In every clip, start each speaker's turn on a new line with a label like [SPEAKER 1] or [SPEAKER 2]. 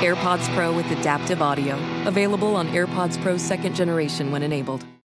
[SPEAKER 1] AirPods Pro with adaptive audio. Available on AirPods Pro second generation when enabled.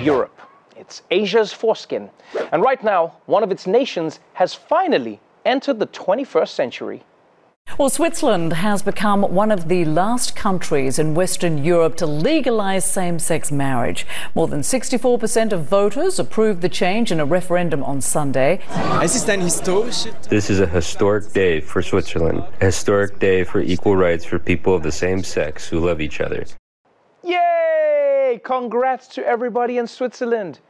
[SPEAKER 2] Europe. It's Asia's foreskin. And right now, one of its nations has finally entered the 21st century.
[SPEAKER 3] Well, Switzerland has become one of the last countries in Western Europe to legalize same sex marriage. More than 64% of voters approved the change in a referendum on Sunday.
[SPEAKER 4] This is a historic day for Switzerland, a historic day for equal rights for people of the same sex who love each other.
[SPEAKER 2] Yay! Congrats to everybody in Switzerland.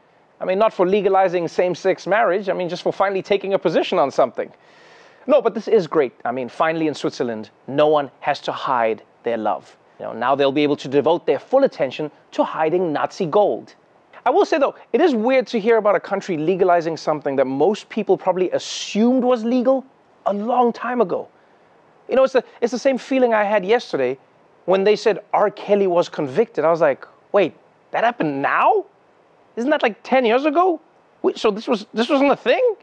[SPEAKER 2] I mean, not for legalizing same sex marriage, I mean, just for finally taking a position on something. No, but this is great. I mean, finally in Switzerland, no one has to hide their love. You know, now they'll be able to devote their full attention to hiding Nazi gold. I will say though, it is weird to hear about a country legalizing something that most people probably assumed was legal a long time ago. You know, it's the, it's the same feeling I had yesterday when they said R. Kelly was convicted. I was like, wait, that happened now? Isn't that like 10 years ago? Wait, so this was this wasn't a thing?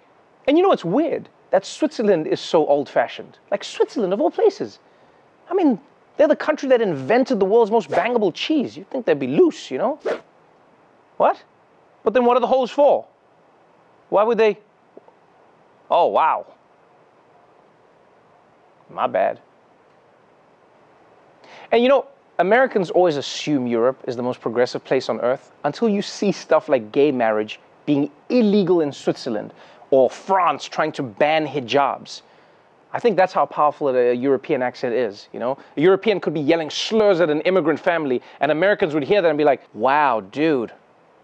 [SPEAKER 2] And you know what's weird? That Switzerland is so old-fashioned. Like Switzerland of all places. I mean, they're the country that invented the world's most bangable cheese. You'd think they'd be loose, you know? What? But then what are the holes for? Why would they? Oh, wow. My bad. And you know, Americans always assume Europe is the most progressive place on earth until you see stuff like gay marriage being illegal in Switzerland or France trying to ban hijabs. I think that's how powerful a European accent is, you know? A European could be yelling slurs at an immigrant family and Americans would hear that and be like, "Wow, dude.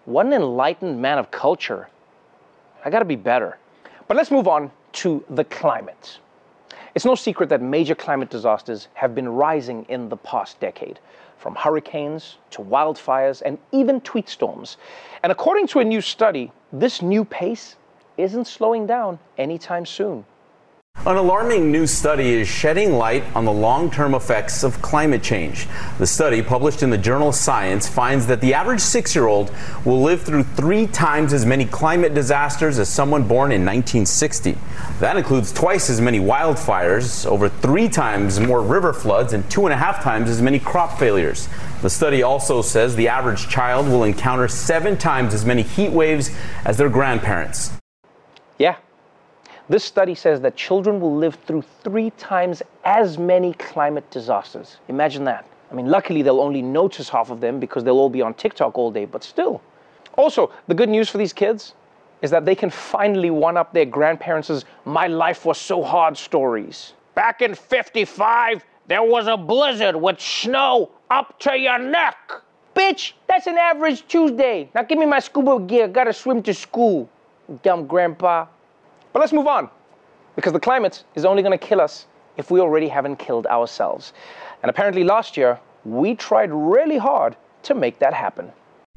[SPEAKER 2] What an enlightened man of culture. I got to be better." But let's move on to the climate. It's no secret that major climate disasters have been rising in the past decade, from hurricanes to wildfires and even tweet storms. And according to a new study, this new pace isn't slowing down anytime soon.
[SPEAKER 5] An alarming new study is shedding light on the long term effects of climate change. The study, published in the journal Science, finds that the average six year old will live through three times as many climate disasters as someone born in 1960. That includes twice as many wildfires, over three times more river floods, and two and a half times as many crop failures. The study also says the average child will encounter seven times as many heat waves as their grandparents.
[SPEAKER 2] Yeah. This study says that children will live through three times as many climate disasters. Imagine that. I mean, luckily they'll only notice half of them because they'll all be on TikTok all day, but still. Also, the good news for these kids is that they can finally one up their grandparents' My life was so hard stories. Back in 55, there was a blizzard with snow up to your neck. Bitch, that's an average Tuesday. Now give me my scuba gear. Gotta swim to school. Dumb grandpa. But let's move on. Because the climate is only gonna kill us if we already haven't killed ourselves. And apparently last year, we tried really hard to make that happen.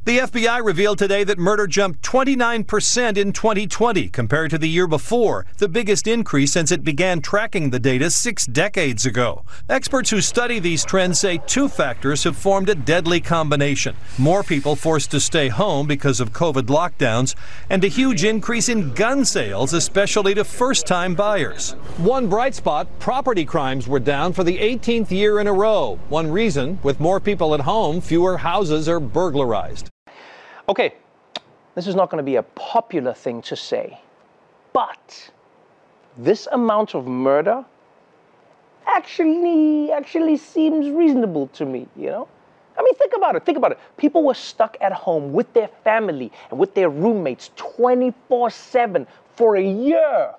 [SPEAKER 6] The FBI revealed today that murder jumped 29% in 2020 compared to the year before, the biggest increase since it began tracking the data six decades ago. Experts who study these trends say two factors have formed a deadly combination more people forced to stay home because of COVID lockdowns, and a huge increase in gun sales, especially to first time buyers.
[SPEAKER 7] One bright spot property crimes were down for the 18th year in a row. One reason with more people at home, fewer houses are burglarized.
[SPEAKER 2] Okay, this is not going to be a popular thing to say, but this amount of murder actually actually seems reasonable to me, you know? I mean, think about it. Think about it. People were stuck at home with their family and with their roommates 24 7 for a year.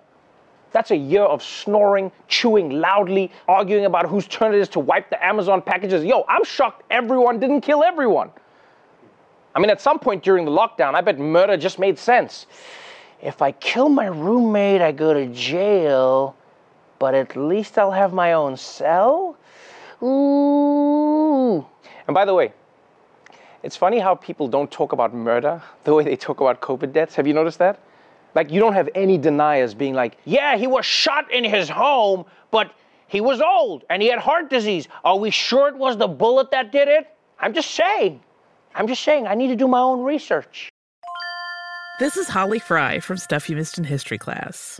[SPEAKER 2] That's a year of snoring, chewing loudly, arguing about whose turn it is to wipe the Amazon packages. Yo, I'm shocked everyone didn't kill everyone. I mean, at some point during the lockdown, I bet murder just made sense. If I kill my roommate, I go to jail, but at least I'll have my own cell? Ooh. And by the way, it's funny how people don't talk about murder the way they talk about COVID deaths. Have you noticed that? Like, you don't have any deniers being like, yeah, he was shot in his home, but he was old and he had heart disease. Are we sure it was the bullet that did it? I'm just saying. I'm just saying, I need to do my own research.
[SPEAKER 8] This is Holly Fry from Stuff You Missed in History class.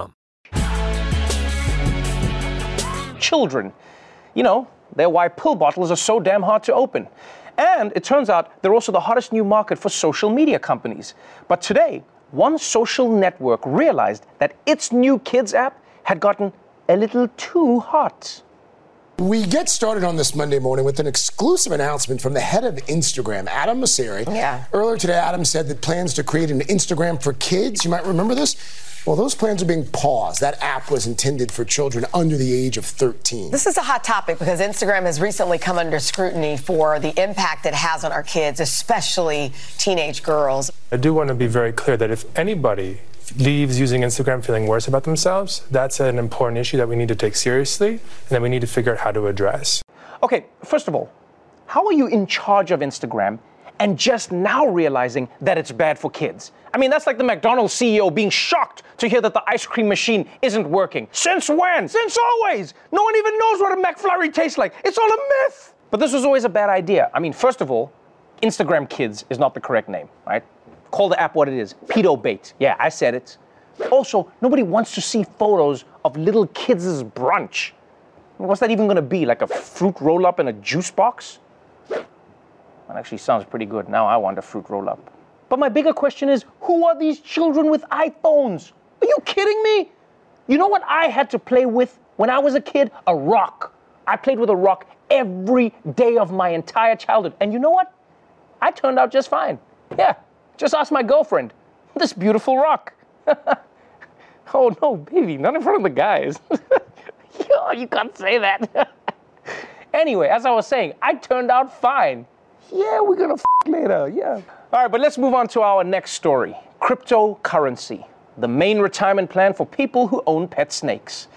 [SPEAKER 2] Children, you know, they're why pill bottles are so damn hard to open. And it turns out they're also the hottest new market for social media companies. But today, one social network realized that its new kids app had gotten a little too hot.
[SPEAKER 9] We get started on this Monday morning with an exclusive announcement from the head of Instagram, Adam Mosseri.
[SPEAKER 10] Yeah.
[SPEAKER 9] Earlier today, Adam said that plans to create an Instagram for kids. You might remember this. Well, those plans are being paused. That app was intended for children under the age of 13.
[SPEAKER 10] This is a hot topic because Instagram has recently come under scrutiny for the impact it has on our kids, especially teenage girls.
[SPEAKER 11] I do want to be very clear that if anybody leaves using Instagram feeling worse about themselves, that's an important issue that we need to take seriously and that we need to figure out how to address.
[SPEAKER 2] Okay, first of all, how are you in charge of Instagram and just now realizing that it's bad for kids? I mean, that's like the McDonald's CEO being shocked to hear that the ice cream machine isn't working. Since when? Since always! No one even knows what a McFlurry tastes like. It's all a myth! But this was always a bad idea. I mean, first of all, Instagram Kids is not the correct name, right? Call the app what it is pedo bait. Yeah, I said it. Also, nobody wants to see photos of little kids' brunch. What's that even gonna be? Like a fruit roll up in a juice box? That actually sounds pretty good. Now I want a fruit roll up. But my bigger question is who are these children with iPhones? Are you kidding me? You know what I had to play with when I was a kid? A rock. I played with a rock every day of my entire childhood. And you know what? I turned out just fine. Yeah, just ask my girlfriend. This beautiful rock. oh no, baby, not in front of the guys. Yo, you can't say that. anyway, as I was saying, I turned out fine. Yeah, we're gonna f later. Yeah. All right, but let's move on to our next story cryptocurrency, the main retirement plan for people who own pet snakes.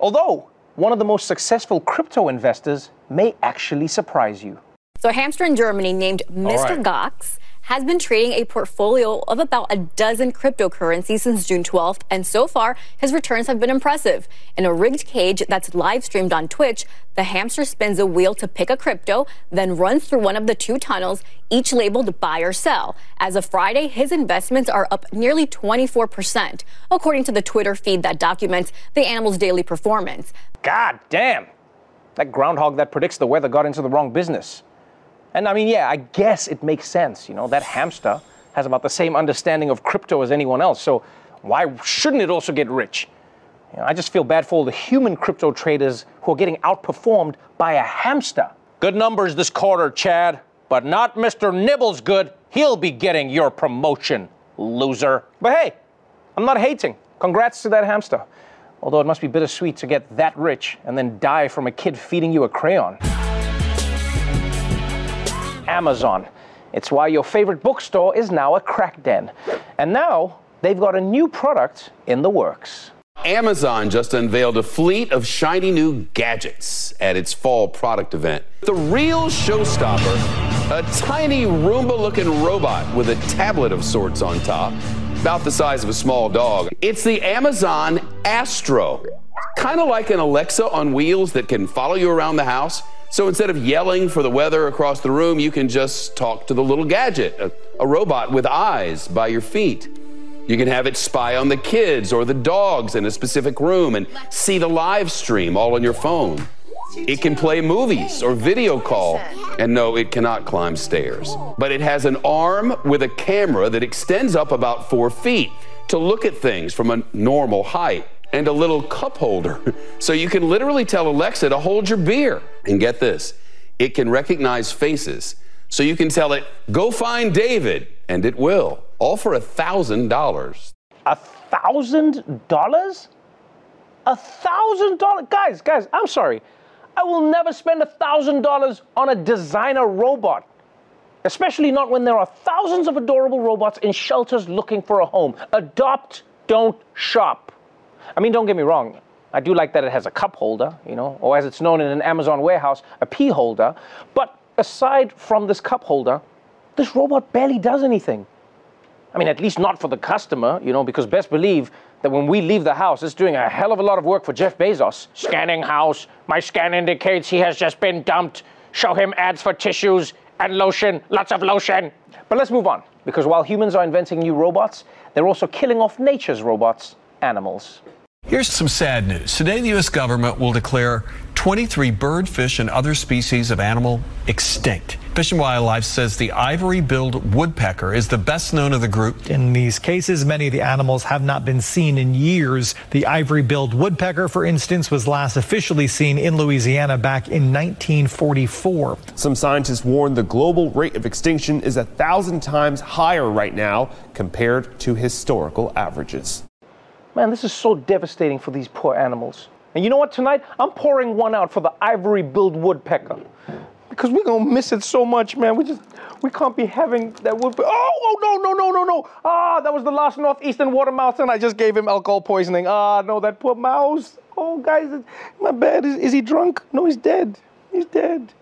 [SPEAKER 2] Although one of the most successful crypto investors may actually surprise you.
[SPEAKER 12] So, a hamster in Germany named Mr.
[SPEAKER 2] right.
[SPEAKER 12] Goxx has been trading a portfolio of about a dozen cryptocurrencies since June 12th, and so far, his returns have been impressive. In a rigged cage that's live streamed on Twitch, the hamster spins a wheel to pick a crypto, then runs through one of the two tunnels, each labeled buy or sell. As of Friday, his investments are up nearly 24%, according to the Twitter feed that documents the animal's daily performance.
[SPEAKER 2] God damn! That groundhog that predicts the weather got into the wrong business. And I mean, yeah, I guess it makes sense. You know, that hamster has about the same understanding of crypto as anyone else. So why shouldn't it also get rich? You know, I just feel bad for all the human crypto traders who are getting outperformed by a hamster. Good numbers this quarter, Chad, but not Mr. Nibbles good. He'll be getting your promotion, loser. But hey, I'm not hating. Congrats to that hamster. Although it must be bittersweet to get that rich and then die from a kid feeding you a crayon. Amazon. It's why your favorite bookstore is now a crack den. And now they've got a new product in the works.
[SPEAKER 13] Amazon just unveiled a fleet of shiny new gadgets at its fall product event. The real showstopper, a tiny Roomba looking robot with a tablet of sorts on top, about the size of a small dog. It's the Amazon Astro. Kind of like an Alexa on wheels that can follow you around the house. So instead of yelling for the weather across the room, you can just talk to the little gadget, a, a robot with eyes by your feet. You can have it spy on the kids or the dogs in a specific room and see the live stream all on your phone. It can play movies or video call. And no, it cannot climb stairs. But it has an arm with a camera that extends up about four feet to look at things from a normal height and a little cup holder. So you can literally tell Alexa to hold your beer. And get this it can recognize faces. So you can tell it, go find David, and it will, all for a $1,000.
[SPEAKER 2] A thousand dollars? A thousand dollars? Guys, guys, I'm sorry. I will never spend a thousand dollars on a designer robot. Especially not when there are thousands of adorable robots in shelters looking for a home. Adopt, don't shop. I mean, don't get me wrong. I do like that it has a cup holder, you know, or as it's known in an Amazon warehouse, a pea holder. But aside from this cup holder, this robot barely does anything. I mean, at least not for the customer, you know, because best believe that when we leave the house, it's doing a hell of a lot of work for Jeff Bezos. Scanning house. My scan indicates he has just been dumped. Show him ads for tissues and lotion, lots of lotion. But let's move on, because while humans are inventing new robots, they're also killing off nature's robots, animals.
[SPEAKER 14] Here's some sad news. Today, the U.S. government will declare 23 bird, fish, and other species of animal extinct. Fish and Wildlife says the ivory billed woodpecker is the best known of the group.
[SPEAKER 15] In these cases, many of the animals have not been seen in years. The ivory billed woodpecker, for instance, was last officially seen in Louisiana back in 1944.
[SPEAKER 16] Some scientists warn the global rate of extinction is a thousand times higher right now compared to historical averages.
[SPEAKER 2] Man, this is so devastating for these poor animals. And you know what? Tonight, I'm pouring one out for the ivory billed woodpecker. Because we're gonna miss it so much, man. We just we can't be having that woodpecker. Oh, oh no, no, no, no, no. Ah, that was the last northeastern water mouse, and I just gave him alcohol poisoning. Ah, no, that poor mouse. Oh, guys, my bad. Is, is he drunk? No, he's dead. He's dead.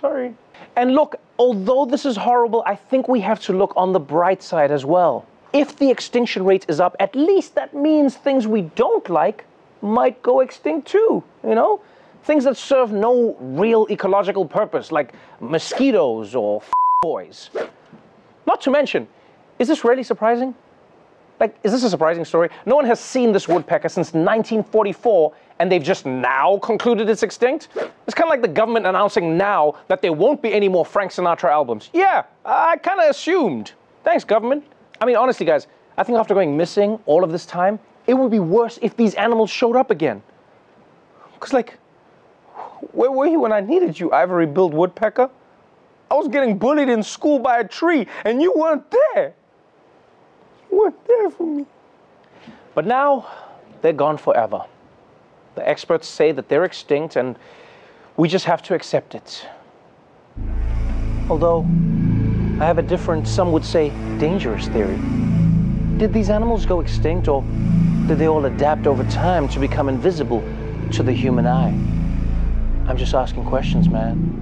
[SPEAKER 2] Sorry. And look, although this is horrible, I think we have to look on the bright side as well. If the extinction rate is up, at least that means things we don't like might go extinct too, you know? Things that serve no real ecological purpose, like mosquitoes or boys. Not to mention, is this really surprising? Like, is this a surprising story? No one has seen this woodpecker since 1944, and they've just now concluded it's extinct? It's kind of like the government announcing now that there won't be any more Frank Sinatra albums. Yeah, I kind of assumed. Thanks, government. I mean, honestly, guys, I think after going missing all of this time, it would be worse if these animals showed up again. Because, like, where were you when I needed you, ivory billed woodpecker? I was getting bullied in school by a tree, and you weren't there. You weren't there for me. But now, they're gone forever. The experts say that they're extinct, and we just have to accept it. Although, I have a different, some would say, dangerous theory. Did these animals go extinct, or did they all adapt over time to become invisible to the human eye? I'm just asking questions, man.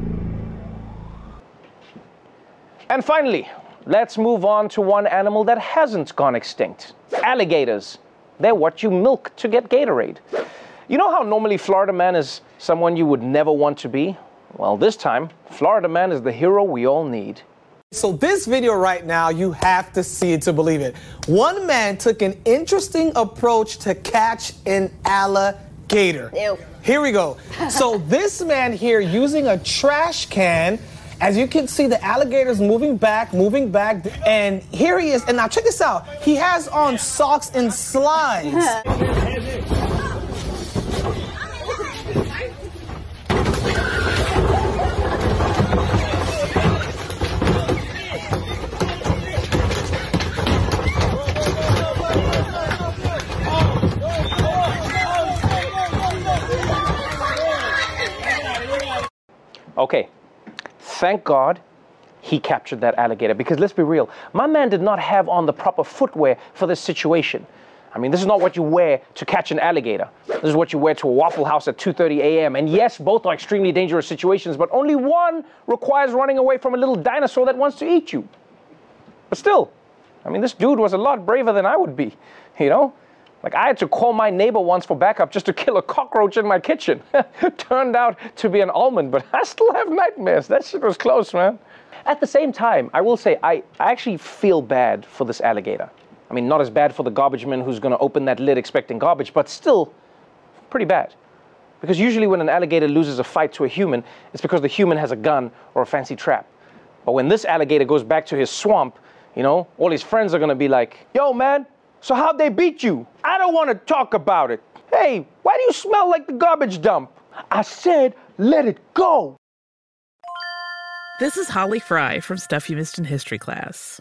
[SPEAKER 2] And finally, let's move on to one animal that hasn't gone extinct alligators. They're what you milk to get Gatorade. You know how normally Florida Man is someone you would never want to be? Well, this time, Florida Man is the hero we all need.
[SPEAKER 17] So, this video right now, you have to see it to believe it. One man took an interesting approach to catch an alligator.
[SPEAKER 10] Ew.
[SPEAKER 17] Here we go. So, this man here using a trash can. As you can see, the alligator's moving back, moving back, and here he is. And now check this out. He has on socks and slides.
[SPEAKER 2] Okay, thank God he captured that alligator because let's be real, my man did not have on the proper footwear for this situation. I mean, this is not what you wear to catch an alligator. This is what you wear to a Waffle House at 2:30 a.m. And yes, both are extremely dangerous situations, but only one requires running away from a little dinosaur that wants to eat you. But still, I mean, this dude was a lot braver than I would be, you know? Like I had to call my neighbor once for backup just to kill a cockroach in my kitchen. Turned out to be an almond, but I still have nightmares. That shit was close, man. At the same time, I will say I, I actually feel bad for this alligator. I mean, not as bad for the garbage man who's going to open that lid expecting garbage, but still pretty bad. Because usually when an alligator loses a fight to a human, it's because the human has a gun or a fancy trap. But when this alligator goes back to his swamp, you know, all his friends are going to be like, yo, man, so how'd they beat you? I don't want to talk about it. Hey, why do you smell like the garbage dump? I said, let it go.
[SPEAKER 8] This is Holly Fry from Stuff You Missed in History class.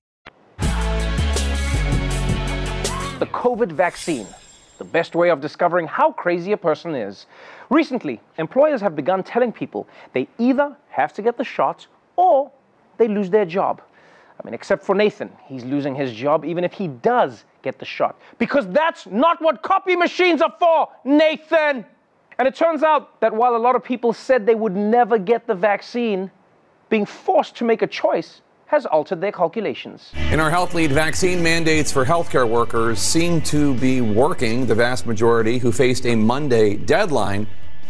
[SPEAKER 2] The COVID vaccine, the best way of discovering how crazy a person is. Recently, employers have begun telling people they either have to get the shot or they lose their job. I mean, except for Nathan, he's losing his job even if he does get the shot. Because that's not what copy machines are for, Nathan! And it turns out that while a lot of people said they would never get the vaccine, being forced to make a choice has altered their calculations.
[SPEAKER 18] In our health lead, vaccine mandates for healthcare workers seem to be working. The vast majority who faced a Monday deadline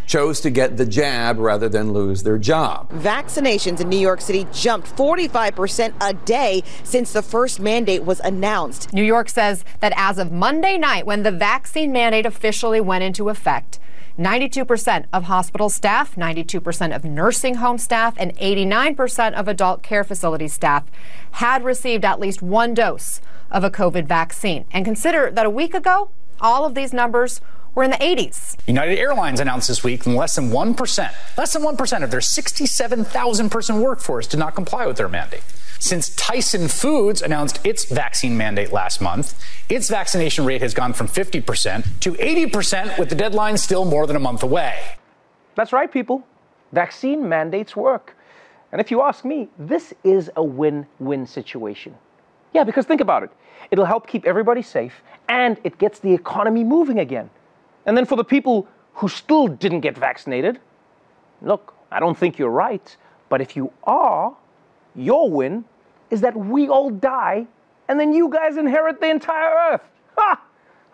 [SPEAKER 18] chose to get the jab rather than lose their job.
[SPEAKER 19] Vaccinations in New York City jumped 45% a day since the first mandate was announced.
[SPEAKER 20] New York says that as of Monday night, when the vaccine mandate officially went into effect, 92% of hospital staff, 92% of nursing home staff, and 89% of adult care facility staff had received at least one dose of a COVID vaccine. And consider that a week ago, all of these numbers were in the 80s.
[SPEAKER 21] United Airlines announced this week that less than 1%, less than 1% of their 67,000 person workforce did not comply with their mandate. Since Tyson Foods announced its vaccine mandate last month, its vaccination rate has gone from 50% to 80%, with the deadline still more than a month away.
[SPEAKER 2] That's right, people. Vaccine mandates work. And if you ask me, this is a win win situation. Yeah, because think about it. It'll help keep everybody safe and it gets the economy moving again. And then for the people who still didn't get vaccinated, look, I don't think you're right, but if you are, your win is that we all die and then you guys inherit the entire earth. Ha!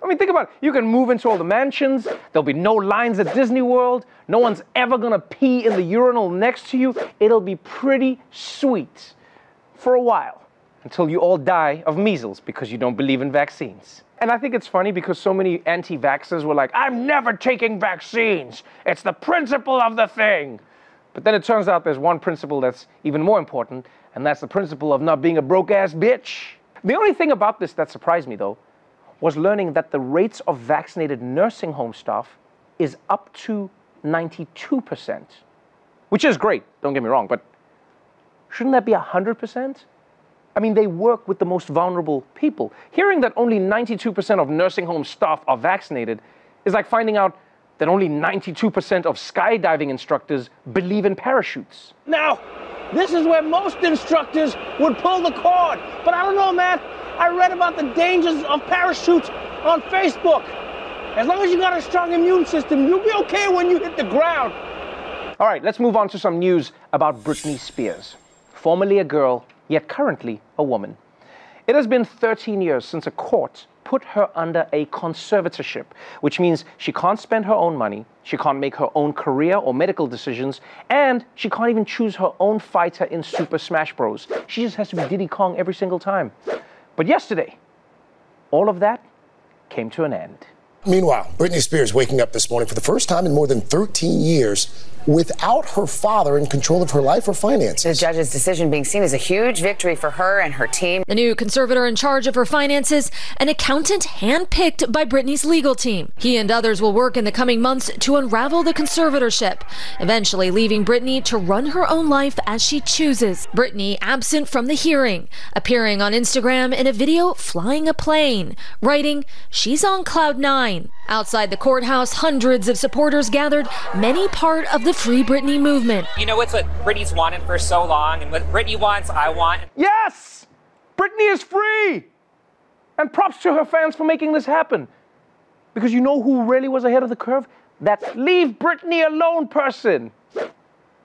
[SPEAKER 2] I mean, think about it. You can move into all the mansions. There'll be no lines at Disney World. No one's ever going to pee in the urinal next to you. It'll be pretty sweet for a while until you all die of measles because you don't believe in vaccines. And I think it's funny because so many anti vaxxers were like, I'm never taking vaccines. It's the principle of the thing. But then it turns out there's one principle that's even more important, and that's the principle of not being a broke ass bitch. The only thing about this that surprised me, though, was learning that the rates of vaccinated nursing home staff is up to 92%, which is great, don't get me wrong, but shouldn't that be 100%? I mean, they work with the most vulnerable people. Hearing that only 92% of nursing home staff are vaccinated is like finding out that only 92% of skydiving instructors believe in parachutes.
[SPEAKER 17] Now, this is where most instructors would pull the cord. But I don't know, man. I read about the dangers of parachutes on Facebook. As long as you got a strong immune system, you'll be okay when you hit the ground.
[SPEAKER 2] All right, let's move on to some news about Britney Spears, formerly a girl, yet currently a woman. It has been 13 years since a court put her under a conservatorship, which means she can't spend her own money, she can't make her own career or medical decisions, and she can't even choose her own fighter in Super Smash Bros. She just has to be Diddy Kong every single time. But yesterday, all of that came to an end.
[SPEAKER 9] Meanwhile, Britney Spears waking up this morning for the first time in more than 13 years without her father in control of her life or finances.
[SPEAKER 10] The judge's decision being seen as a huge victory for her and her team.
[SPEAKER 22] The new conservator in charge of her finances, an accountant handpicked by Britney's legal team. He and others will work in the coming months to unravel the conservatorship, eventually leaving Britney to run her own life as she chooses. Britney absent from the hearing, appearing on Instagram in a video flying a plane, writing, She's on cloud nine. Outside the courthouse, hundreds of supporters gathered, many part of the Free Britney movement.
[SPEAKER 23] You know what's what Britney's wanted for so long, and what Britney wants, I want.
[SPEAKER 2] Yes! Britney is free! And props to her fans for making this happen. Because you know who really was ahead of the curve? That leave Britney alone person.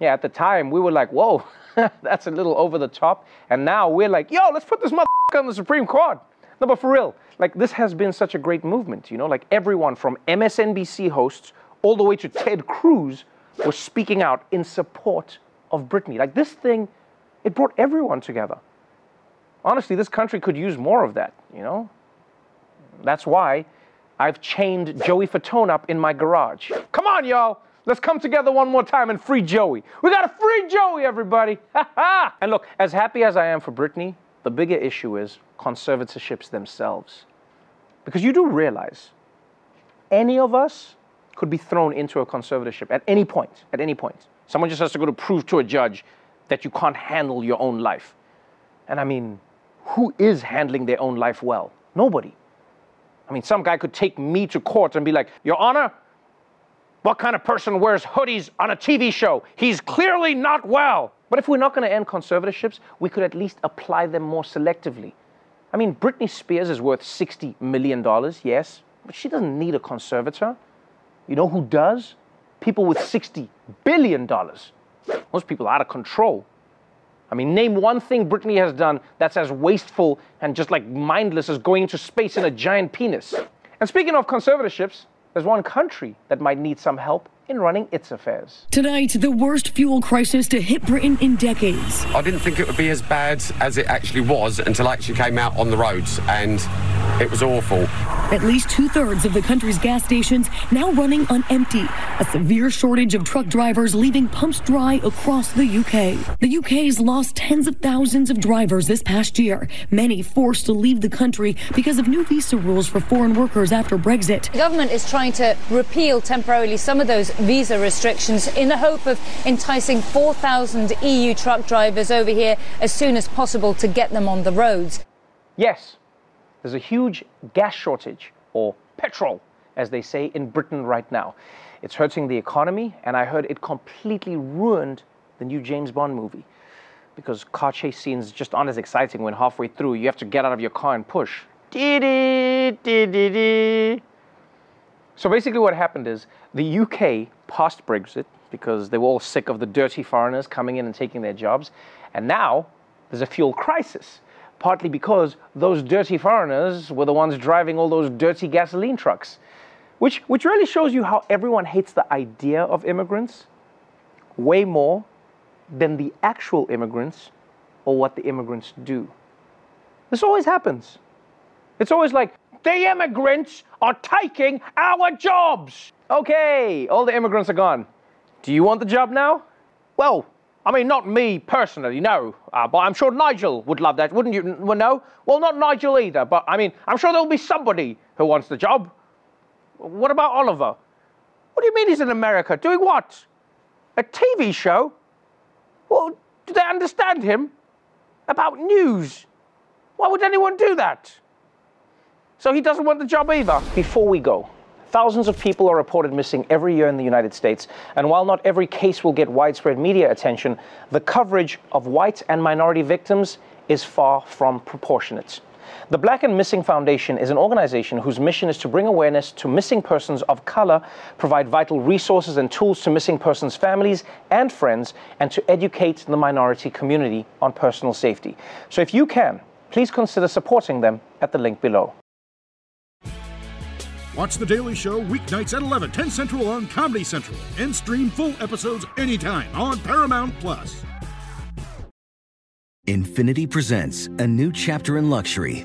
[SPEAKER 2] Yeah, at the time, we were like, whoa, that's a little over the top. And now we're like, yo, let's put this motherfucker on the Supreme Court. No, but for real, like this has been such a great movement, you know, like everyone from MSNBC hosts all the way to Ted Cruz was speaking out in support of Britney. Like this thing, it brought everyone together. Honestly, this country could use more of that, you know? That's why I've chained Joey Fatone up in my garage. Come on, y'all. Let's come together one more time and free Joey. We got to free Joey, everybody. and look, as happy as I am for Britney, the bigger issue is conservatorships themselves. Because you do realize any of us could be thrown into a conservatorship at any point, at any point. Someone just has to go to prove to a judge that you can't handle your own life. And I mean, who is handling their own life well? Nobody. I mean, some guy could take me to court and be like, Your Honor, what kind of person wears hoodies on a TV show? He's clearly not well. But if we're not going to end conservatorships, we could at least apply them more selectively. I mean, Britney Spears is worth $60 million, yes, but she doesn't need a conservator. You know who does? People with $60 billion. Most people are out of control. I mean, name one thing Britney has done that's as wasteful and just like mindless as going into space in a giant penis. And speaking of conservatorships, there's one country that might need some help in running its affairs.
[SPEAKER 24] Tonight, the worst fuel crisis to hit Britain in decades.
[SPEAKER 25] I didn't think it would be as bad as it actually was until I actually came out on the roads and
[SPEAKER 26] It was awful.
[SPEAKER 24] At least two thirds of the country's gas stations now running on empty. A severe shortage of truck drivers leaving pumps dry across the UK. The UK's lost tens of thousands of drivers this past year, many forced to leave the country because of new visa rules for foreign workers after Brexit.
[SPEAKER 27] The government is trying to repeal temporarily some of those visa restrictions in the hope of enticing 4,000 EU truck drivers over here as soon as possible to get them on the roads.
[SPEAKER 2] Yes, there's a huge gas shortage, or petrol, as they say in Britain right now. It's hurting the economy, and I heard it completely ruined the new James Bond movie. Because car chase scenes just aren't as exciting when halfway through you have to get out of your car and push. So basically, what happened is the UK passed Brexit because they were all sick of the dirty foreigners coming in and taking their jobs. And now there's a fuel crisis, partly because those dirty foreigners were the ones driving all those dirty gasoline trucks, which, which really shows you how everyone hates the idea of immigrants way more than the actual immigrants or what the immigrants do. This always happens. It's always like, the immigrants are taking our jobs. Okay, all the immigrants are gone. Do you want the job now? Well, I mean, not me personally, no. Uh, but I'm sure Nigel would love that, wouldn't you? Well, no? Well, not Nigel either, but I mean, I'm sure there'll be somebody who wants the job. What about Oliver? What do you mean he's in America? Doing what? A TV show? Well, do they understand him? About news? Why would anyone do that? So he doesn't want the job either. Before we go, thousands of people are reported missing every year in the United States. And while not every case will get widespread media attention, the coverage of white and minority victims is far from proportionate. The Black and Missing Foundation is an organization whose mission is to bring awareness to missing persons of color, provide vital resources and tools to missing persons' families and friends, and to educate the minority community on personal safety. So if you can, please consider supporting them at the link below.
[SPEAKER 28] Watch The Daily Show weeknights at 11, 10 Central on Comedy Central, and stream full episodes anytime on Paramount Plus.
[SPEAKER 29] Infiniti presents a new chapter in luxury,